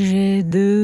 J'ai deux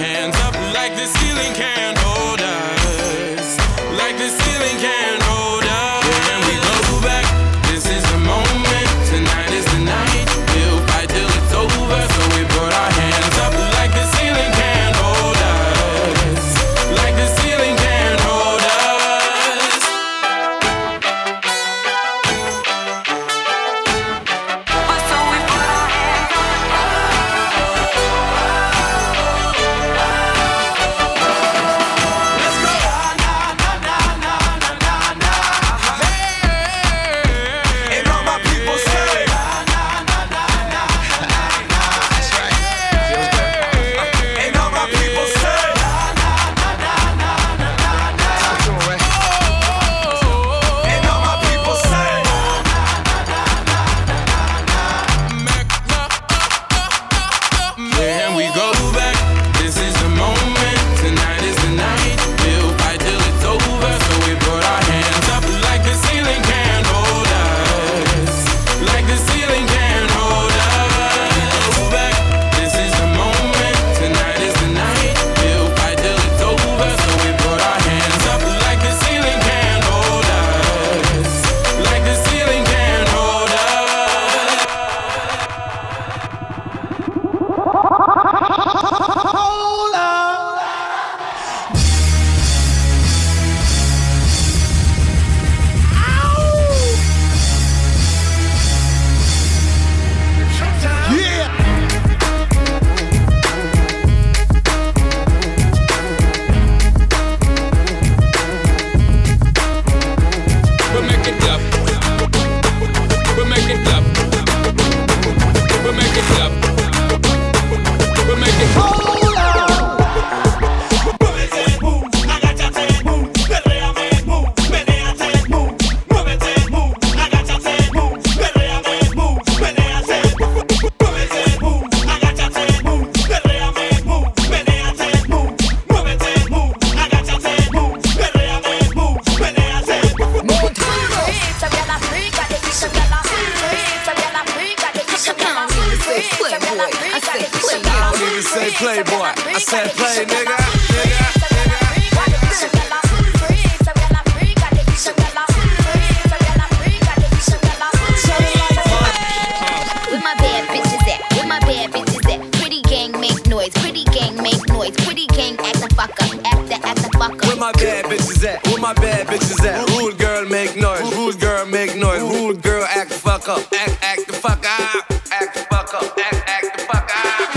hands. Girl, act the fuck up. Act, act the fuck up. Act the fuck up. Act, act the fuck up.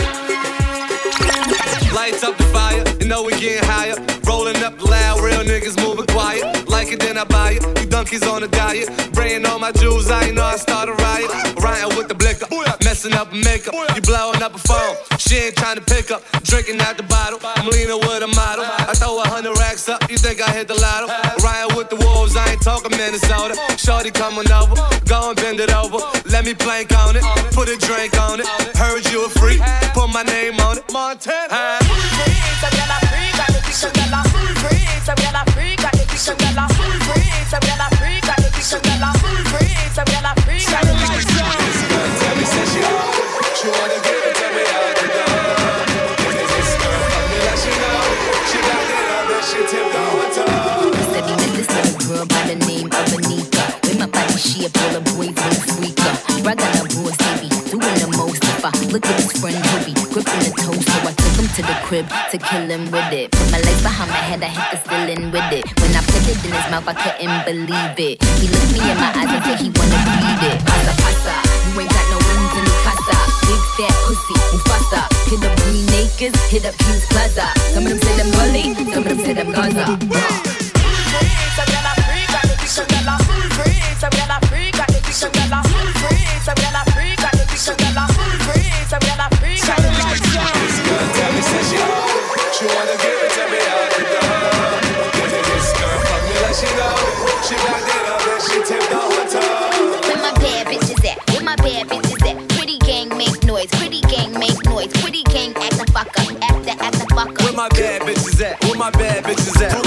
Lights up the fire. You know we getting higher. Rolling up loud. Real niggas moving quiet. Like it, then I buy it. You donkeys on a diet. Bringing all my jewels. I ain't know I start a riot. Riot with the blicker. Messing up makeup. You blowing up a phone. She ain't trying to pick up. Drinking out the bottle. I'm leaning with a model. I throw a hundred racks up. You think I hit the lotto? Talk of Minnesota. Shorty coming over. Go and bend it over. Let me plank on it. Put a drink on it. Heard you a freak. Put my name on it. Montana. the name of Anika. With my body shape, all the boys will freak up. Brother, I'm boys, baby, doing the most. If I look at his friend, he be gripping the toes. So I took him to the crib to kill him with it. Put my legs behind my head, I hit the ceiling with it. When I put it in his mouth, I couldn't believe it. He looked me in my eyes and said he wanna bleed it. Pasa, pasa, you ain't got no wings in the pasta. Big fat pussy, Mufasa. Hit up Green Acres, hit up Hughes Plaza. Some of them say I'm Gully, some of them said I'm Gaza my bad bitches at? Where my bad bitches at?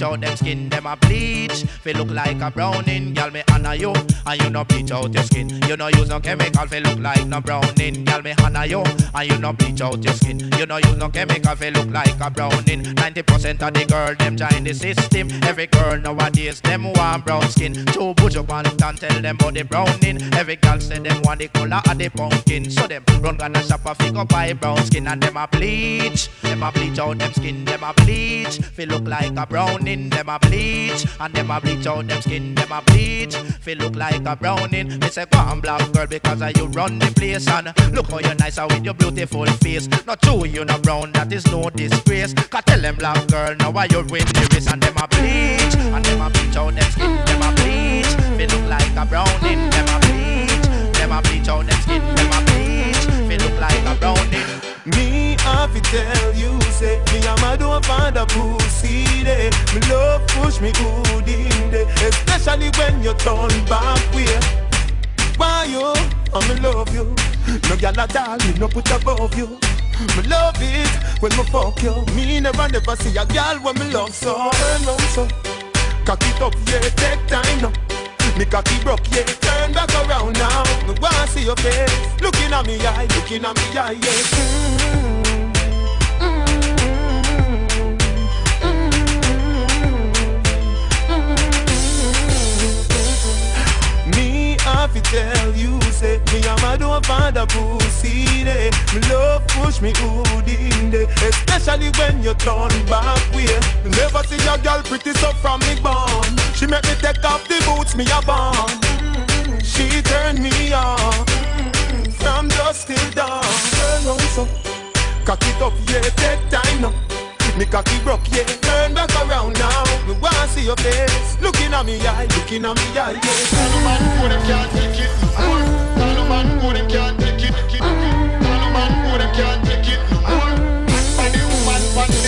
Bleach out them skin, them a bleach. Feel look like a browning, girl me honor you, and you no bleach out your skin. You no use no chemical, feel look like no browning, girl me honor you, and you no bleach out your skin. You no use no chemical, feel look like a browning. 90% of the girl them join the system. Every girl nowadays them want brown skin. Two put up and tell them about the browning. Every girl say them want the color of the pumpkin. So them run gonna shop a figure buy brown skin and them a bleach. Them a bleach out them skin, them a bleach. Feel look like a browning, them a bleach. And them a bleach out them skin, them a bleach. Feel look like a browning. Me say go on black girl because of you run the place and look how you nice with your beautiful face. Not true you no brown, that is no disgrace. Cause tell them black girl now why you win the race and them a bleach. And them a bleach out them skin, them a bleach. Feel look like a browning, them a bleach. Them a bleach out them skin, them a bleach. Feel look like a browning. Me have to tell you, say me am a don't find a pussy day Me love push me good in day Especially when you turn back way Why you? I'm in love you. No gyal at all, me no put above you. Me love it when me fuck you. Me never never see a gyal when me love so. Turn round so. Cock it up, yeah, take time now. Me cocky broke, yeah, turn back around now. Me wanna see your face. Looking at me eye, looking at me eye, yeah. Me have to tell you, say Me and my don't find a pussy day. Me love push me good in day Especially when you turn back way. Never see a girl pretty so from me born She make me take off the boots me a born She turn me on From dusk till dawn. Turn round so. Cock it up, yeah, take time now me cocky broke, yeah, turn back around now Me wanna see your face Looking at me eye, looking at me eye, yeah man good them can't take it. Man good them can't take it. Man good them can't take it. And the woman on the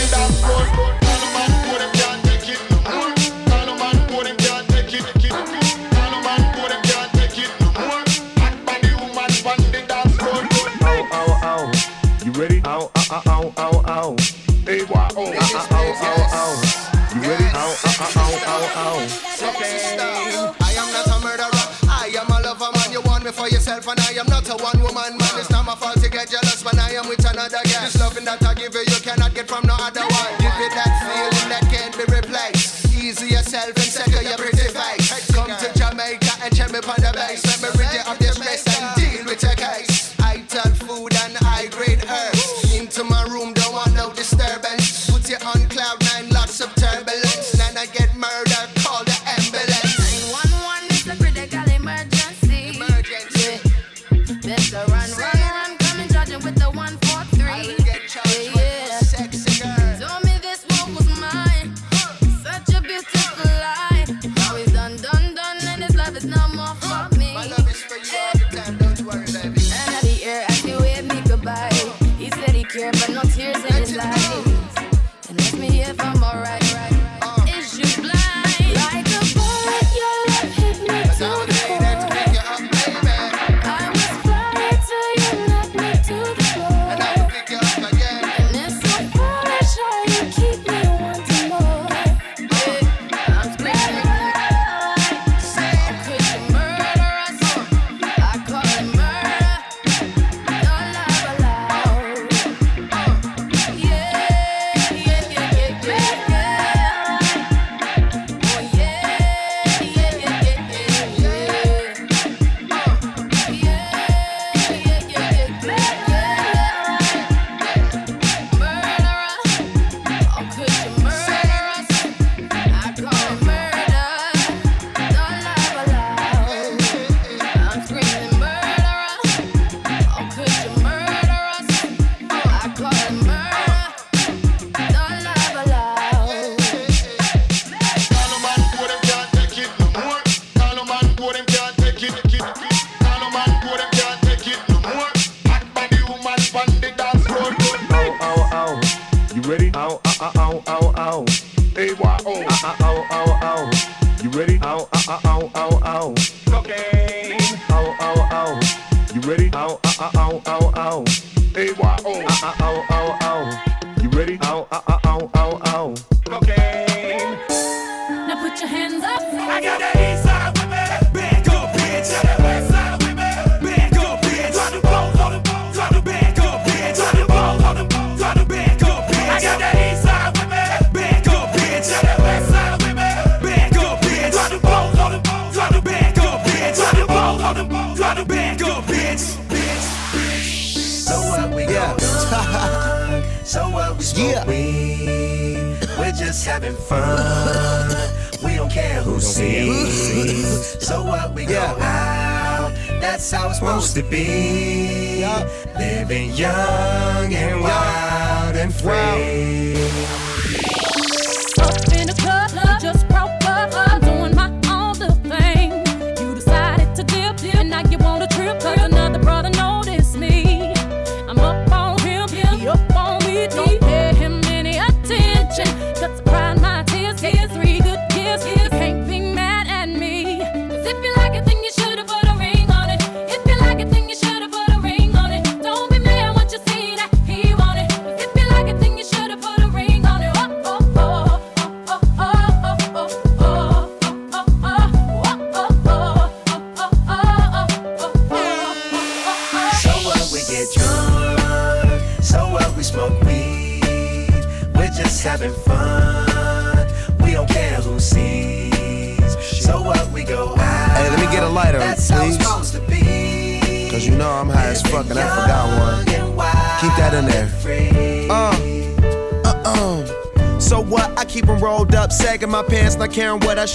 Ow, ow, ow, ow. You ready? Ow, ow, ow, ow, ow. just having fun. We don't care who sees. So what we yeah. go out, that's how it's supposed to be. Living young and wild and free.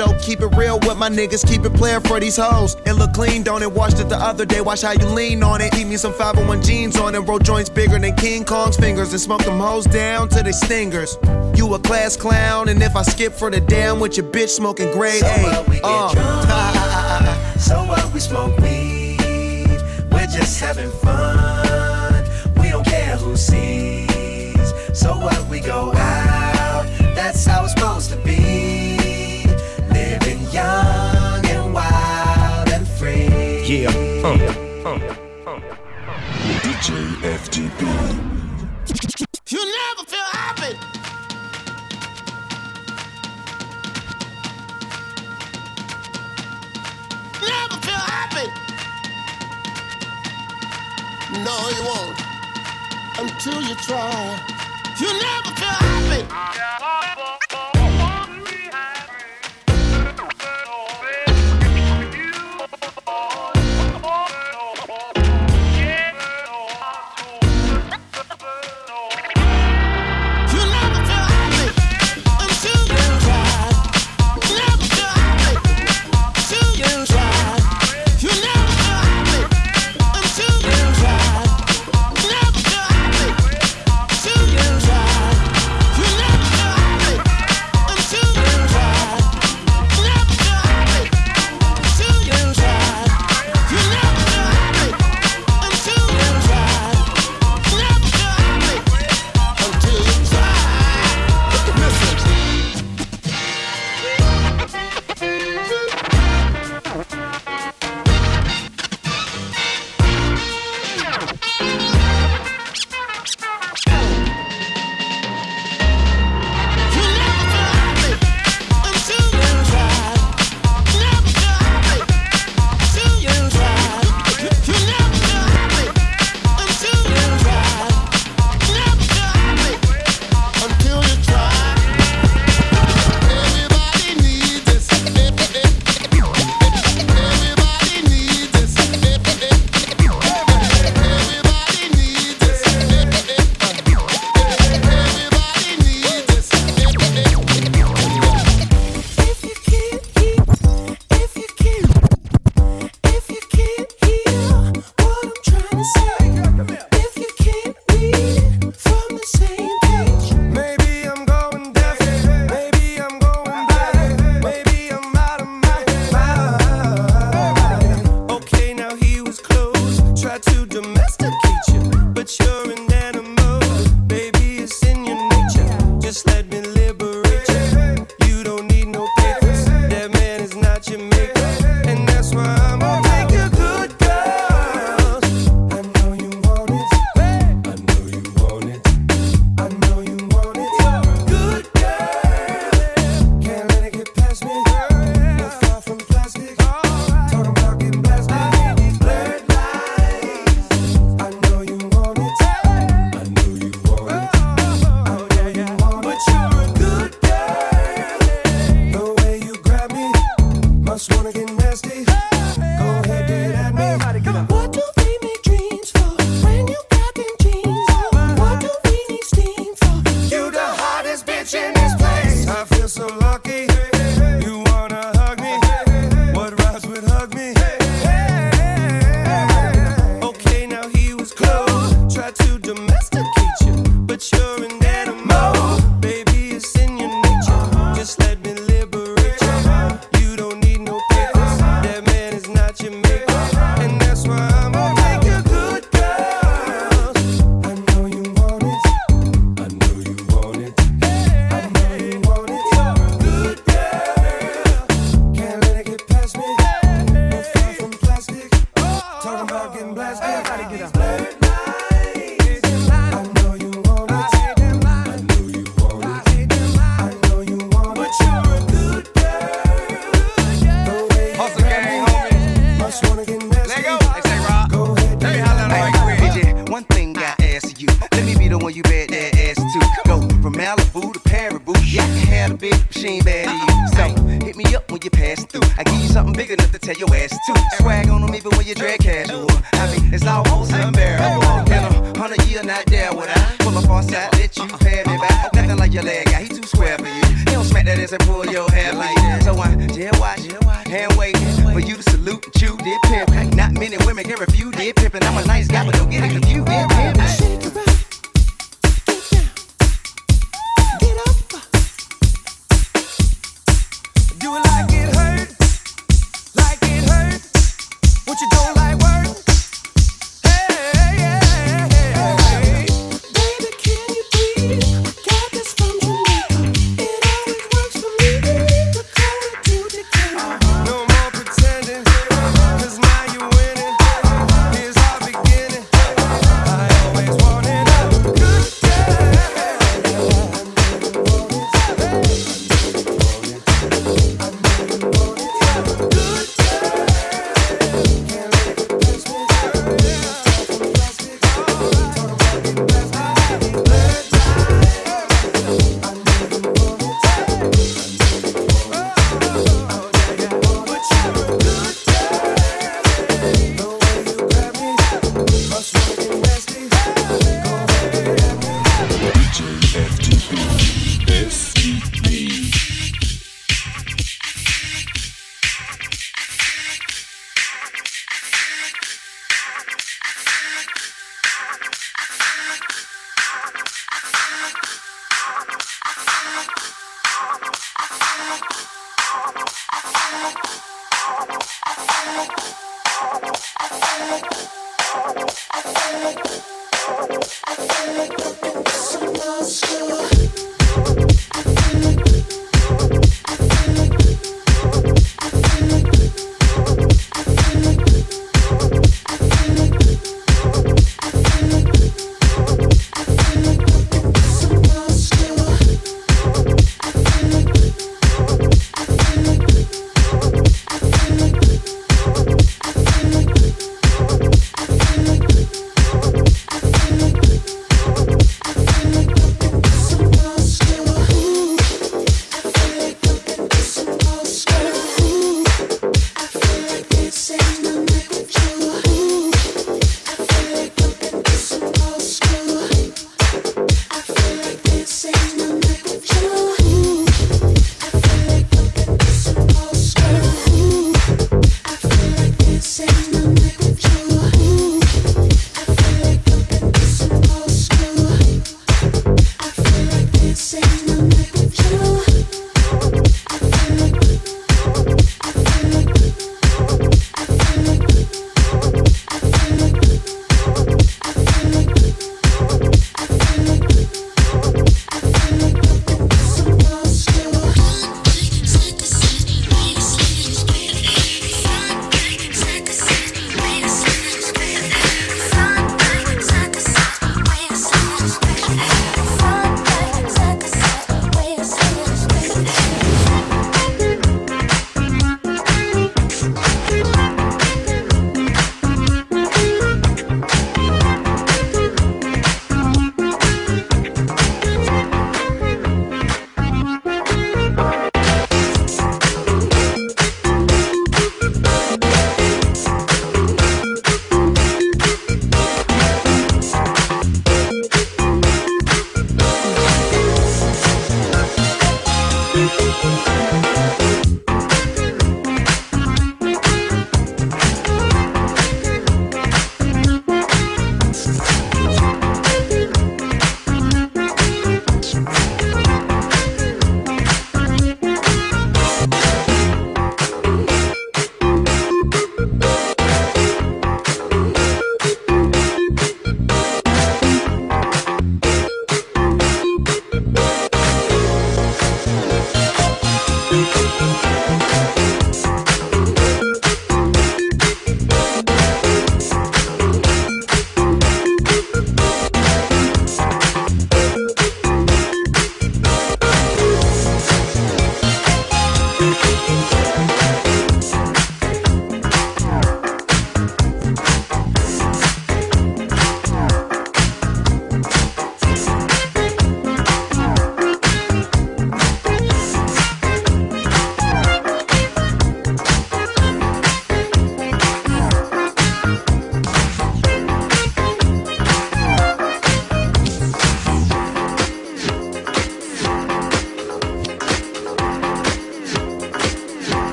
show. Keep it real with my niggas, keep it playing for these hoes. It look clean, don't it? Washed it the other day, watch how you lean on it. Eat me some 501 jeans on and roll joints bigger than King Kong's fingers, and smoke them hoes down to the stingers. You a class clown, and if I skip for the damn with your bitch smoking grade so A. What we get uh. drunk, so what we smoke weed, we're just having fun. We don't care who sees. So what we go out, that's how it's supposed to be young and wild and free. Yeah, uh, uh, DJ FTP. You never feel happy. Never feel happy. No, you won't until you try. You never feel happy. you're not down with I pull up on let you pay me back. Nothing like your leg, guy, he too square for you. He don't smack that ass and pull your hair like that. So I jail watch, hand wait for you to salute chew, did pimp. Not many women can refuse did pimpin'. I'm a nice guy, but don't get it.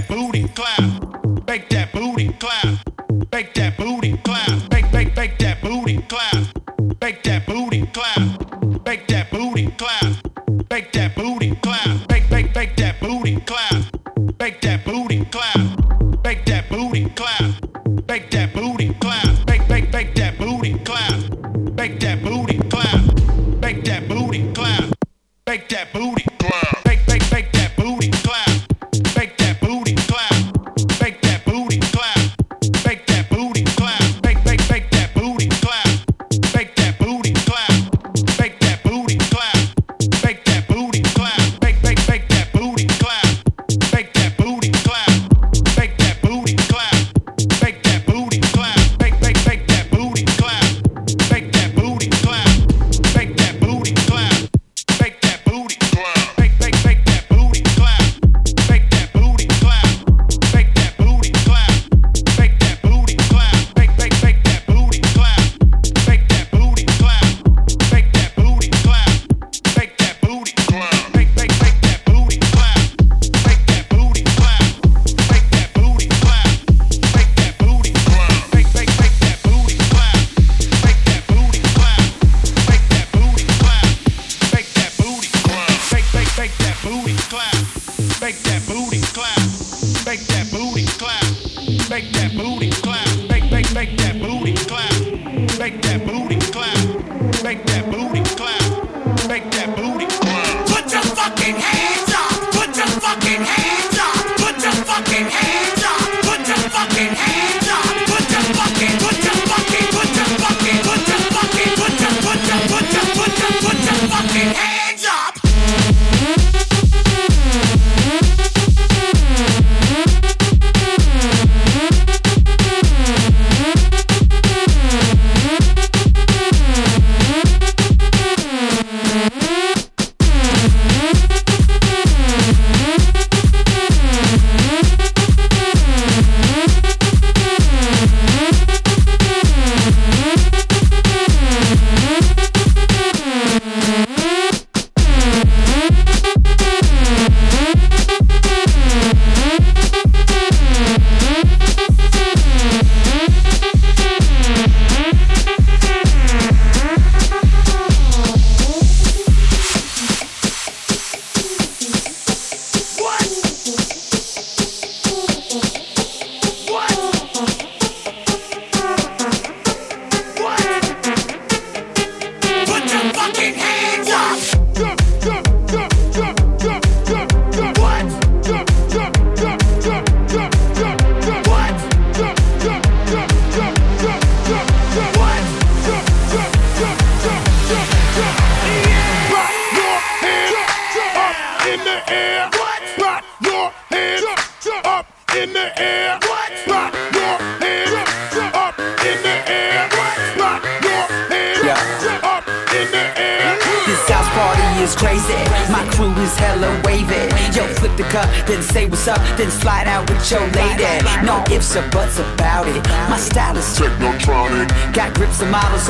that booty clap. Make that booty clap. Make that booty clap. Make make make that booty clap. Make that booty clap. Make that booty clap. Make that booty clap. fucking hands up. Put your fucking hands up.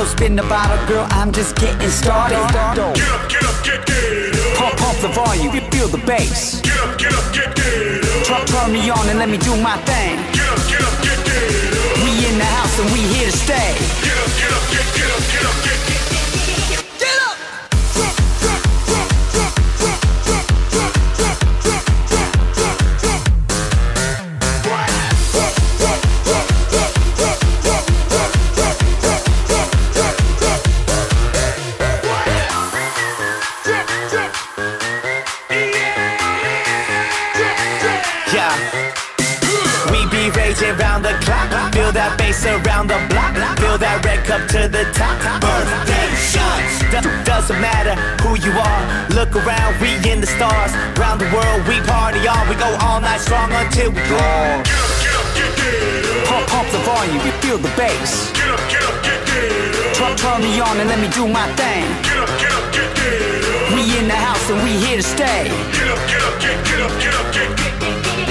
So spin the bottle, girl. I'm just getting started. Get up, get up, get get Pump, pump the volume, you feel the bass. Get up, get up, get get Turn, turn me on and let me do my thing. Get up, get up, get get We in the house and we here to stay. Get up, get up, get get up, get up, get get. Get Bass around the block. Feel that red cup to the top. Birthday shots. Do- doesn't matter who you are. Look around, we in the stars. Round the world, we party on. We go all night strong until we draw. Pump, pump the volume, you feel the bass. Get up, get up, get get Turn, turn me on and let me do my thing. Get up, get up, get get We in the house and we here to stay. Get up, get up, get get up, get up, get get